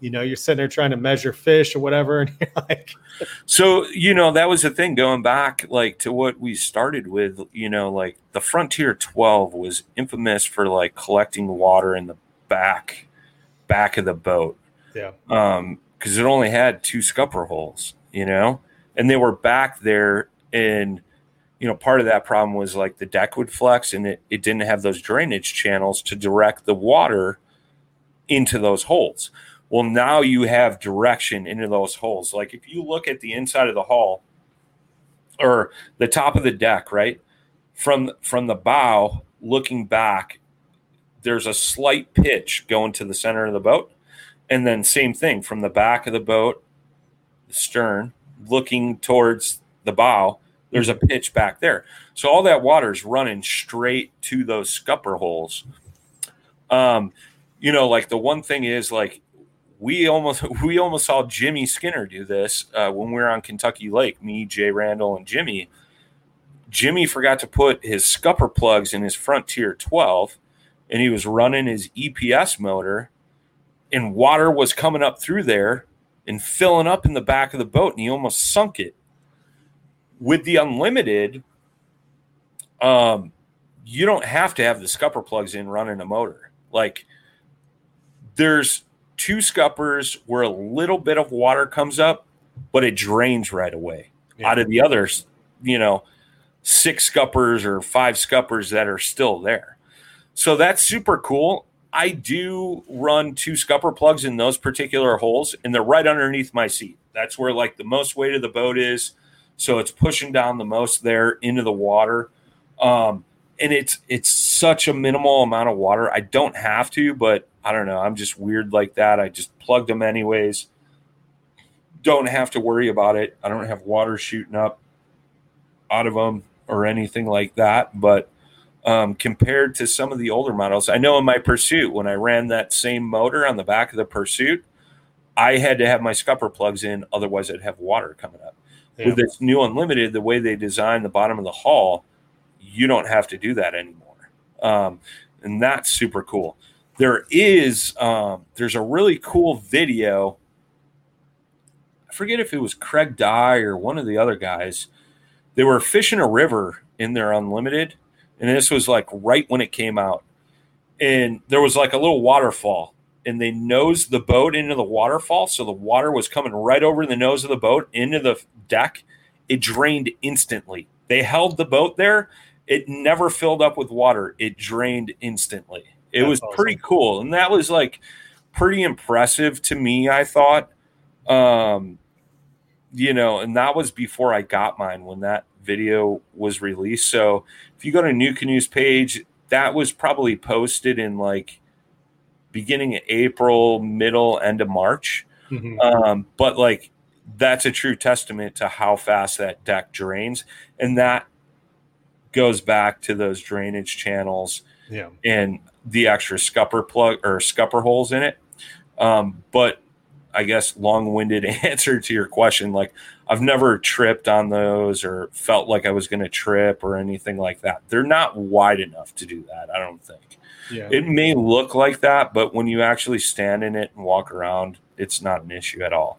you know, you're sitting there trying to measure fish or whatever and you're like So, you know, that was the thing going back like to what we started with, you know, like the Frontier 12 was infamous for like collecting water in the back back of the boat. Yeah. Um cuz it only had two scupper holes, you know? And they were back there and you know, part of that problem was like the deck would flex and it, it didn't have those drainage channels to direct the water into those holes. Well, now you have direction into those holes. Like if you look at the inside of the hull or the top of the deck, right? From from the bow looking back, there's a slight pitch going to the center of the boat. And then same thing from the back of the boat, the stern, looking towards the bow, there's a pitch back there. So all that water is running straight to those scupper holes. Um, you know, like the one thing is like we almost we almost saw Jimmy Skinner do this uh, when we were on Kentucky Lake. Me, Jay Randall, and Jimmy. Jimmy forgot to put his scupper plugs in his Frontier 12, and he was running his EPS motor, and water was coming up through there and filling up in the back of the boat, and he almost sunk it. With the unlimited, um, you don't have to have the scupper plugs in running a motor. Like there's two scuppers where a little bit of water comes up, but it drains right away. Yeah. Out of the others, you know, six scuppers or five scuppers that are still there. So that's super cool. I do run two scupper plugs in those particular holes, and they're right underneath my seat. That's where like the most weight of the boat is. So it's pushing down the most there into the water. Um, and it's it's such a minimal amount of water. I don't have to, but I don't know. I'm just weird like that. I just plugged them anyways. Don't have to worry about it. I don't have water shooting up out of them or anything like that. But um, compared to some of the older models, I know in my Pursuit when I ran that same motor on the back of the Pursuit, I had to have my scupper plugs in, otherwise I'd have water coming up. Yeah. With this new Unlimited, the way they design the bottom of the hull, you don't have to do that anymore, um, and that's super cool. There is um, there's a really cool video. I forget if it was Craig Dye or one of the other guys. They were fishing a river in their unlimited, and this was like right when it came out. And there was like a little waterfall, and they nosed the boat into the waterfall, so the water was coming right over the nose of the boat into the deck. It drained instantly. They held the boat there. It never filled up with water. It drained instantly. It That's was awesome. pretty cool, and that was like pretty impressive to me. I thought, um, you know, and that was before I got mine when that video was released. So if you go to NuCanoe's page, that was probably posted in like beginning of April, middle, end of March. Mm-hmm. Um, but like that's a true testament to how fast that deck drains, and that goes back to those drainage channels yeah. and the extra scupper plug or scupper holes in it. Um, but I guess long-winded answer to your question, like I've never tripped on those or felt like I was going to trip or anything like that. They're not wide enough to do that. I don't think. Yeah. It may look like that, but when you actually stand in it and walk around, it's not an issue at all.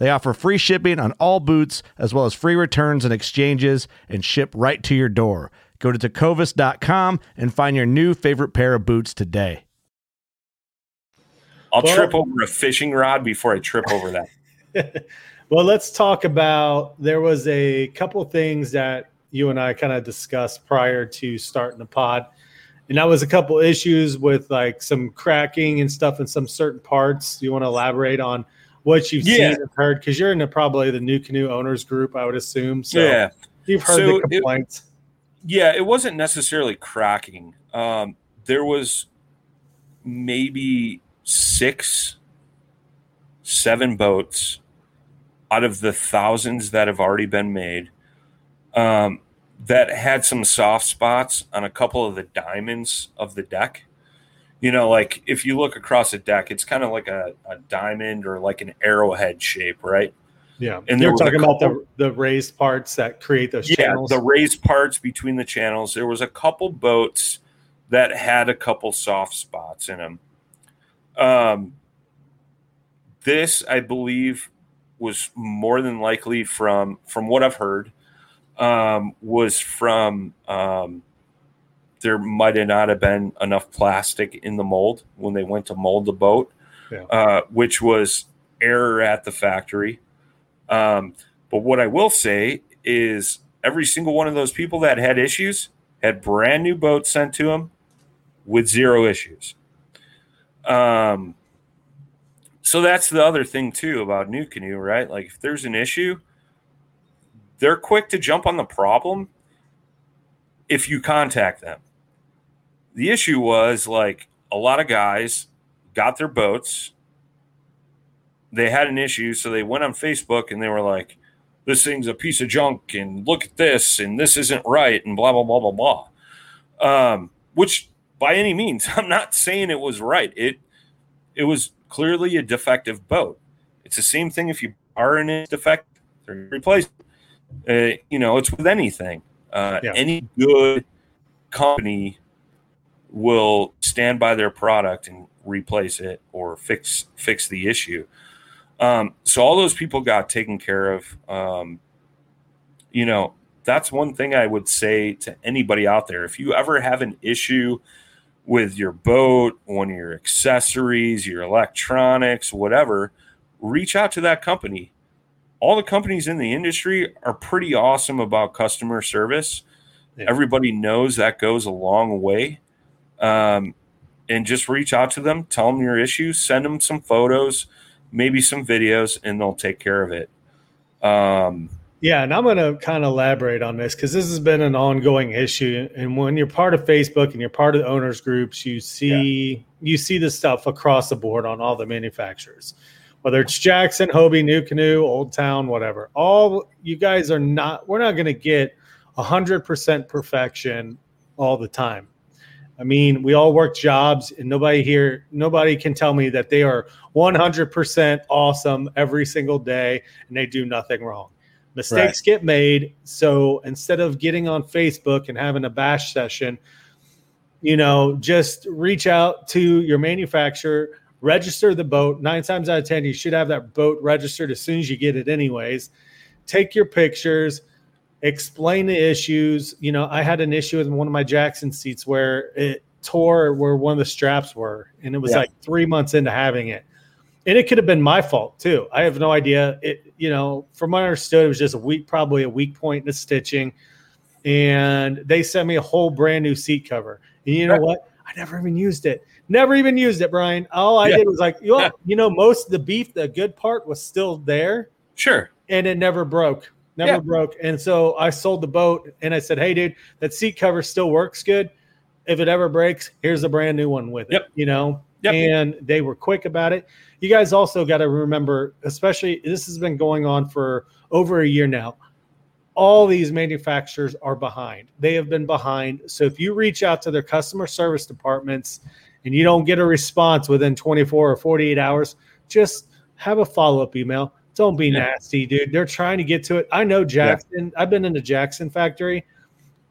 They offer free shipping on all boots, as well as free returns and exchanges, and ship right to your door. Go to tecovas.com and find your new favorite pair of boots today. I'll well, trip over a fishing rod before I trip over that. well, let's talk about there was a couple things that you and I kind of discussed prior to starting the pod. And that was a couple issues with like some cracking and stuff in some certain parts. Do you want to elaborate on what you've yeah. seen and heard because you're in the, probably the NuCanoe owners group, I would assume. So yeah, you've heard so the complaints. It, yeah, it wasn't necessarily cracking. Um, there was maybe six, seven boats out of the thousands that have already been made um, that had some soft spots on a couple of the diamonds of the deck you know, like if you look across a deck, it's kind of like a, a diamond or like an arrowhead shape, right? Yeah, and you're talking couple, about the the raised parts that create those yeah, channels. the raised parts between the channels. There was a couple boats that had a couple soft spots in them. Um, this, I believe, was more than likely from from what I've heard, um, was from um, there might have not have been enough plastic in the mold when they went to mold the boat, yeah. uh, which was error at the factory. Um, but what I will say is every single one of those people that had issues had brand new boats sent to them with zero issues. Um, so that's the other thing too about NuCanoe, right? Like if there's an issue, they're quick to jump on the problem if you contact them the issue was like a lot of guys got their boats. They had an issue, so they went on Facebook and they were like, "This thing's a piece of junk," and look at this, and this isn't right, and blah blah blah blah blah. Um, which, by any means, I'm not saying it was right. It it was clearly a defective boat. It's the same thing if you are in a defect, replace. Uh, you know, it's with anything. Uh, yeah. Any good company will stand by their product and replace it or fix fix the issue. Um, so all those people got taken care of. Um, you know, that's one thing I would say to anybody out there. If you ever have an issue with your boat, one of your accessories, your electronics, whatever, reach out to that company. all the companies in the industry are pretty awesome about customer service. Yeah. Everybody knows that goes a long way. Um, and just reach out to them, tell them your issues, send them some photos, maybe some videos, and they'll take care of it. Um, yeah, and I'm going to kind of elaborate on this because this has been an ongoing issue. And when you're part of Facebook and you're part of the owners groups, you see yeah. you see this stuff across the board on all the manufacturers, whether it's Jackson, Hobie, NuCanoe, Old Town, whatever. All you guys are not. We're not going to get hundred percent perfection all the time. I mean, we all work jobs, and nobody here, nobody can tell me that they are 100% awesome every single day and they do nothing wrong. Mistakes right. get made. So instead of getting on Facebook and having a bash session, you know, just reach out to your manufacturer, register the boat. Nine times out of 10, you should have that boat registered as soon as you get it, anyways. Take your pictures explain the issues. You know, I had an issue with one of my Jackson seats where it tore where one of the straps were, and it was yeah. like three months into having it. And it could have been my fault too. I have no idea. It, you know, from what I understood, it was just a weak, probably a weak point in the stitching. And they sent me a whole brand new seat cover. And you know what? I never even used it. Never even used it, Brian. All I yeah. did was like, you know, you know, most of the beef, the good part was still there. Sure. And it never broke never yeah. broke. And so I sold the boat and I said, Hey, dude, that seat cover still works good. If it ever breaks, here's a brand new one with it, yep. you know? Yep. And they were quick about it. You guys also got to remember, especially this has been going on for over a year now. All these manufacturers are behind. They have been behind. So if you reach out to their customer service departments and you don't get a response within 24 or 48 hours, just have a follow up email don't be yeah. nasty, dude. They're trying to get to it. I know Jackson. Yeah. I've been in the Jackson factory.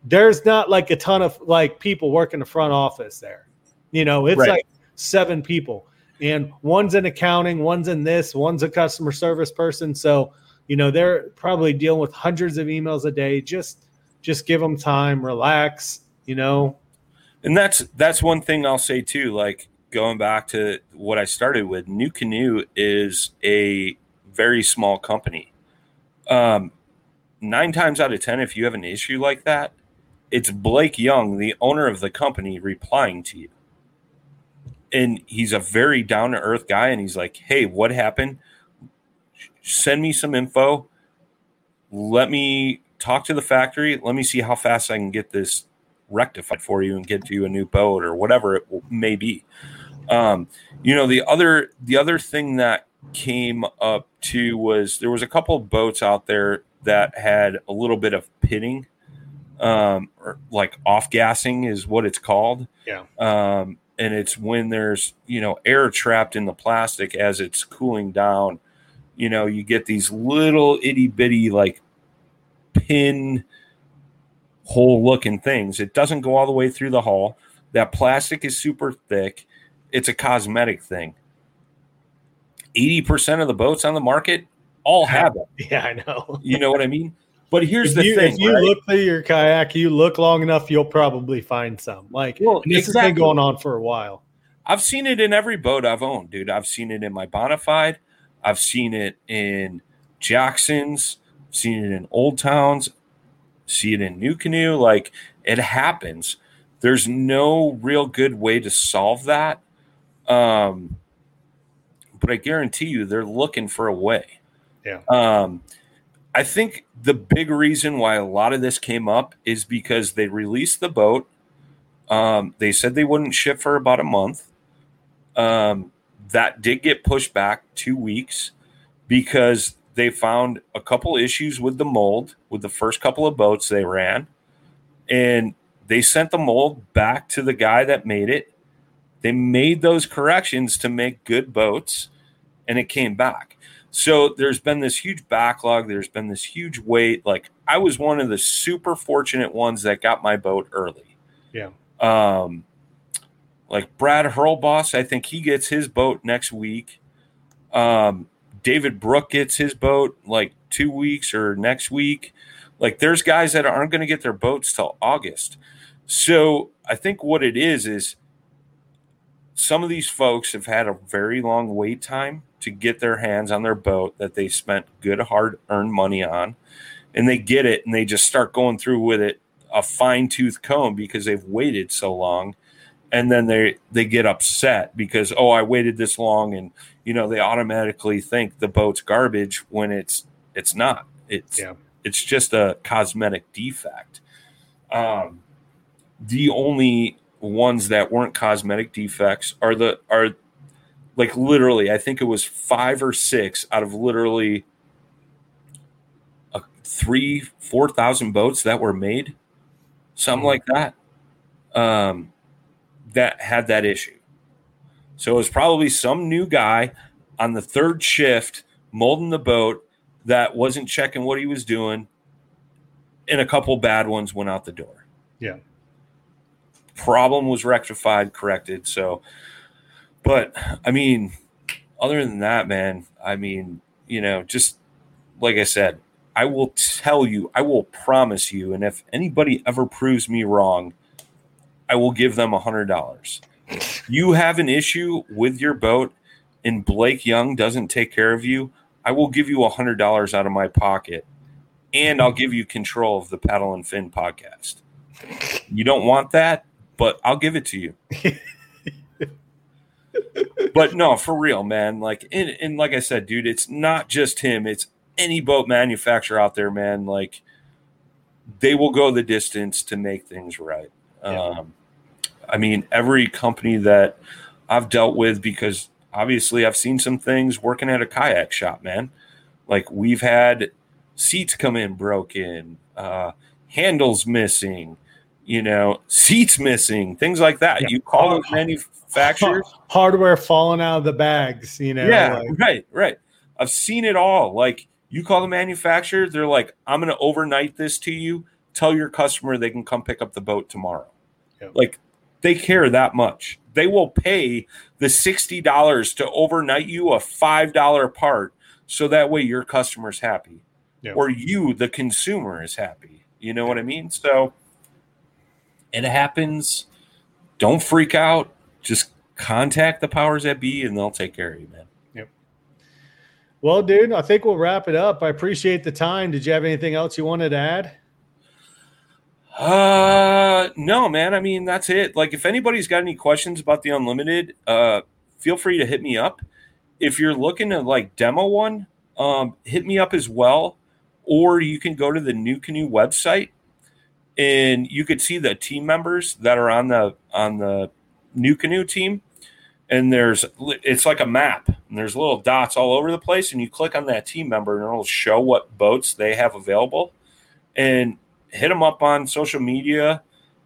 There's not like a ton of like people working the front office there. You know, it's right. like seven people. And one's in accounting, one's in this, one's a customer service person. So, you know, they're probably dealing with hundreds of emails a day. Just just give them time, relax, you know. And that's that's one thing I'll say too, like going back to what I started with, NuCanoe is a very small company. Um, nine times out of 10, if you have an issue like that, it's Blake Young, the owner of the company, replying to you. And he's a very down to earth guy. And he's like, hey, what happened? Send me some info. Let me talk to the factory. Let me see how fast I can get this rectified for you and get you a new boat or whatever it may be. Um, you know, the other the other thing that came up to was there was a couple of boats out there that had a little bit of pitting, um, or like off gassing is what it's called. Yeah. Um, and it's when there's you know air trapped in the plastic as it's cooling down. You know, you get these little itty bitty like pin hole looking things. It doesn't go all the way through the hull. That plastic is super thick. It's a cosmetic thing. 80% of the boats on the market all have it. Yeah, I know. you know what I mean? But here's if the you, thing. If you right? look through your kayak, you look long enough, you'll probably find some. Like well, this exactly. has been going on for a while. I've seen it in every boat I've owned, dude. I've seen it in my Bonafide. I've seen it in Jackson's. Seen it in Old Towns. See it in NuCanoe. Like it happens. There's no real good way to solve that. Um, but I guarantee you they're looking for a way. Yeah. Um, I think the big reason why a lot of this came up is because they released the boat. Um, they said they wouldn't ship for about a month. Um, that did get pushed back two weeks because they found a couple issues with the mold with the first couple of boats they ran. And they sent the mold back to the guy that made it they made those corrections to make good boats and it came back. So there's been this huge backlog. There's been this huge wait. Like I was one of the super fortunate ones that got my boat early. Yeah. Um, like Brad Hurlboss, I think he gets his boat next week. Um, David Brook gets his boat like two weeks or next week. Like there's guys that aren't going to get their boats till August. So I think what it is is some of these folks have had a very long wait time to get their hands on their boat that they spent good, hard earned money on. And they get it and they just start going through with it a fine tooth comb because they've waited so long. And then they they get upset because oh I waited this long and you know they automatically think the boat's garbage when it's it's not. It's Yeah. it's just a cosmetic defect. Um, the only ones that weren't cosmetic defects are the are like literally i think it was five or six out of literally a three four thousand boats that were made something like that um that had that issue. So it was probably some new guy on the third shift molding the boat that wasn't checking what he was doing and a couple bad ones went out the door. Yeah. Problem was rectified, corrected. So, but I mean, other than that, man, I mean, you know, just like I said, I will tell you, I will promise you, and if anybody ever proves me wrong, I will give them a hundred dollars. You have an issue with your boat, and Blake Young doesn't take care of you. I will give you a hundred dollars out of my pocket, and I'll give you control of the Paddle and Fin podcast. You don't want that, but I'll give it to you. but no, for real, man. Like, and, and like I said, dude, it's not just him. It's any boat manufacturer out there, man. Like, they will go the distance to make things right. Um, I mean, every company that I've dealt with, because obviously I've seen some things working at a kayak shop, man. Like, we've had seats come in broken, uh, handles missing, you know, seats missing, things like that. Yeah. You call those manufacturers. Hardware falling out of the bags, you know. yeah, like- right, right. I've seen it all. Like you call the manufacturer, they're like, I'm going to overnight this to you. Tell your customer they can come pick up the boat tomorrow. Like they care that much. They will pay the $60 to overnight you a $5 part so that way your customer's happy Yeah. or you, the consumer, is happy. You know what I mean? So it happens. Don't freak out. Just contact the powers that be and they'll take care of you, man. Yep. Well, dude, I think we'll wrap it up. I appreciate the time. Did you have anything else you wanted to add? Uh, no, man. I mean, that's it. Like, if anybody's got any questions about the unlimited, uh, feel free to hit me up. If you're looking to like demo one, um, hit me up as well. Or you can go to the NuCanoe website, and you could see the team members that are on the on the NuCanoe team. And there's it's like a map, and there's little dots all over the place, and you click on that team member, and it'll show what boats they have available. And hit them up on social media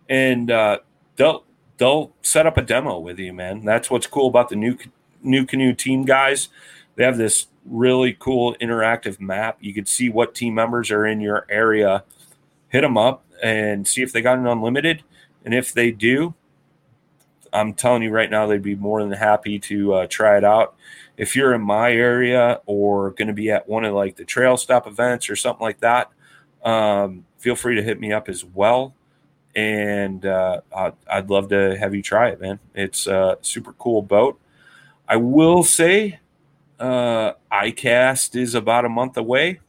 and uh, they'll they'll set up a demo with you man that's what's cool about the new NuCanoe team guys they have this really cool interactive map you could see what team members are in your area hit them up and see if they got an unlimited and if they do i'm telling you right now they'd be more than happy to uh, try it out if you're in my area or going to be at one of like the trail stop events or something like that um, feel free to hit me up as well. And uh, I'd, I'd love to have you try it, man. It's a super cool boat. I will say, uh, iCast is about a month away.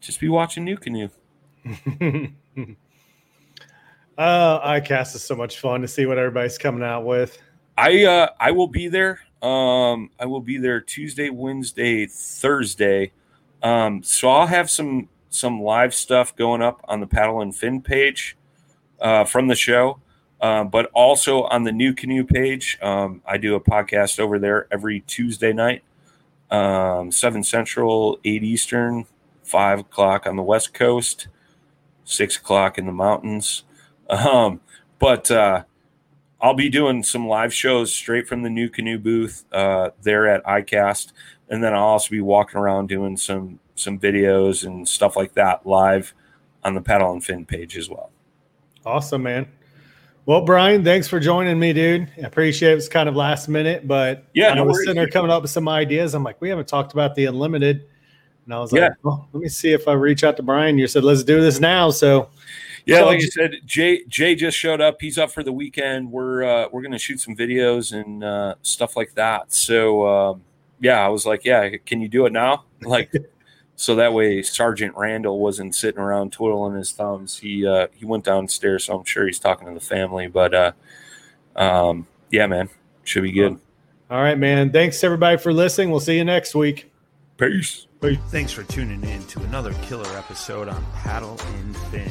Just be watching NuCanoe. Uh, iCast is so much fun to see what everybody's coming out with. I uh, I will be there. Um, I will be there Tuesday, Wednesday, Thursday. Um, so I'll have some some live stuff going up on the Paddle and Fin page uh, from the show, um, but also on the NuCanoe page. Um, I do a podcast over there every Tuesday night, um, seven Central, eight Eastern, five o'clock on the West Coast, six o'clock in the mountains. Um, but uh, I'll be doing some live shows straight from the NuCanoe booth uh, there at iCast, and then I'll also be walking around doing some some videos and stuff like that live on the Paddle and Fin page as well. Awesome, man. Well, Brian, thanks for joining me, dude. I appreciate it. It's kind of last minute, but Yeah, I no was sitting there coming up with some ideas. I'm like, we haven't talked about the unlimited. And I was like, Yeah. well, let me see if I reach out to Brian. You said, let's do this now. So Yeah, like you said, Jay Jay just showed up. He's up for the weekend. We're uh, we're gonna shoot some videos and uh, stuff like that. So um, yeah, I was like, yeah, can you do it now? Like, so that way Sergeant Randall wasn't sitting around twiddling his thumbs. He uh, he went downstairs, so I'm sure he's talking to the family. But uh, um, yeah, man, should be good. All right, man. Thanks everybody for listening. We'll see you next week. Peace. Thanks for tuning in to another killer episode on Paddle and Fin.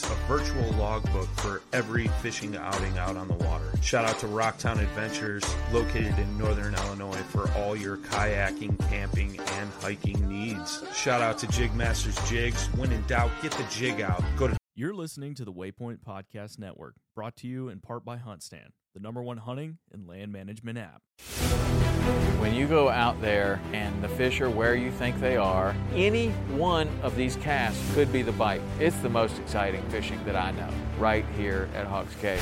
a virtual logbook for every fishing outing out on the water. Shout out to Rocktown Adventures, located in northern Illinois, for all your kayaking, camping, and hiking needs. Shout out to Jigmasters Jigs. When in doubt, get the jig out. Go to You're listening to the Waypoint Podcast Network, brought to you in part by HuntStand, the number one hunting and land management app. When you go out there and the fish are where you think they are, any one of these casts could be the bite. It's the most exciting fishing that I know, right here at Hawks Cave.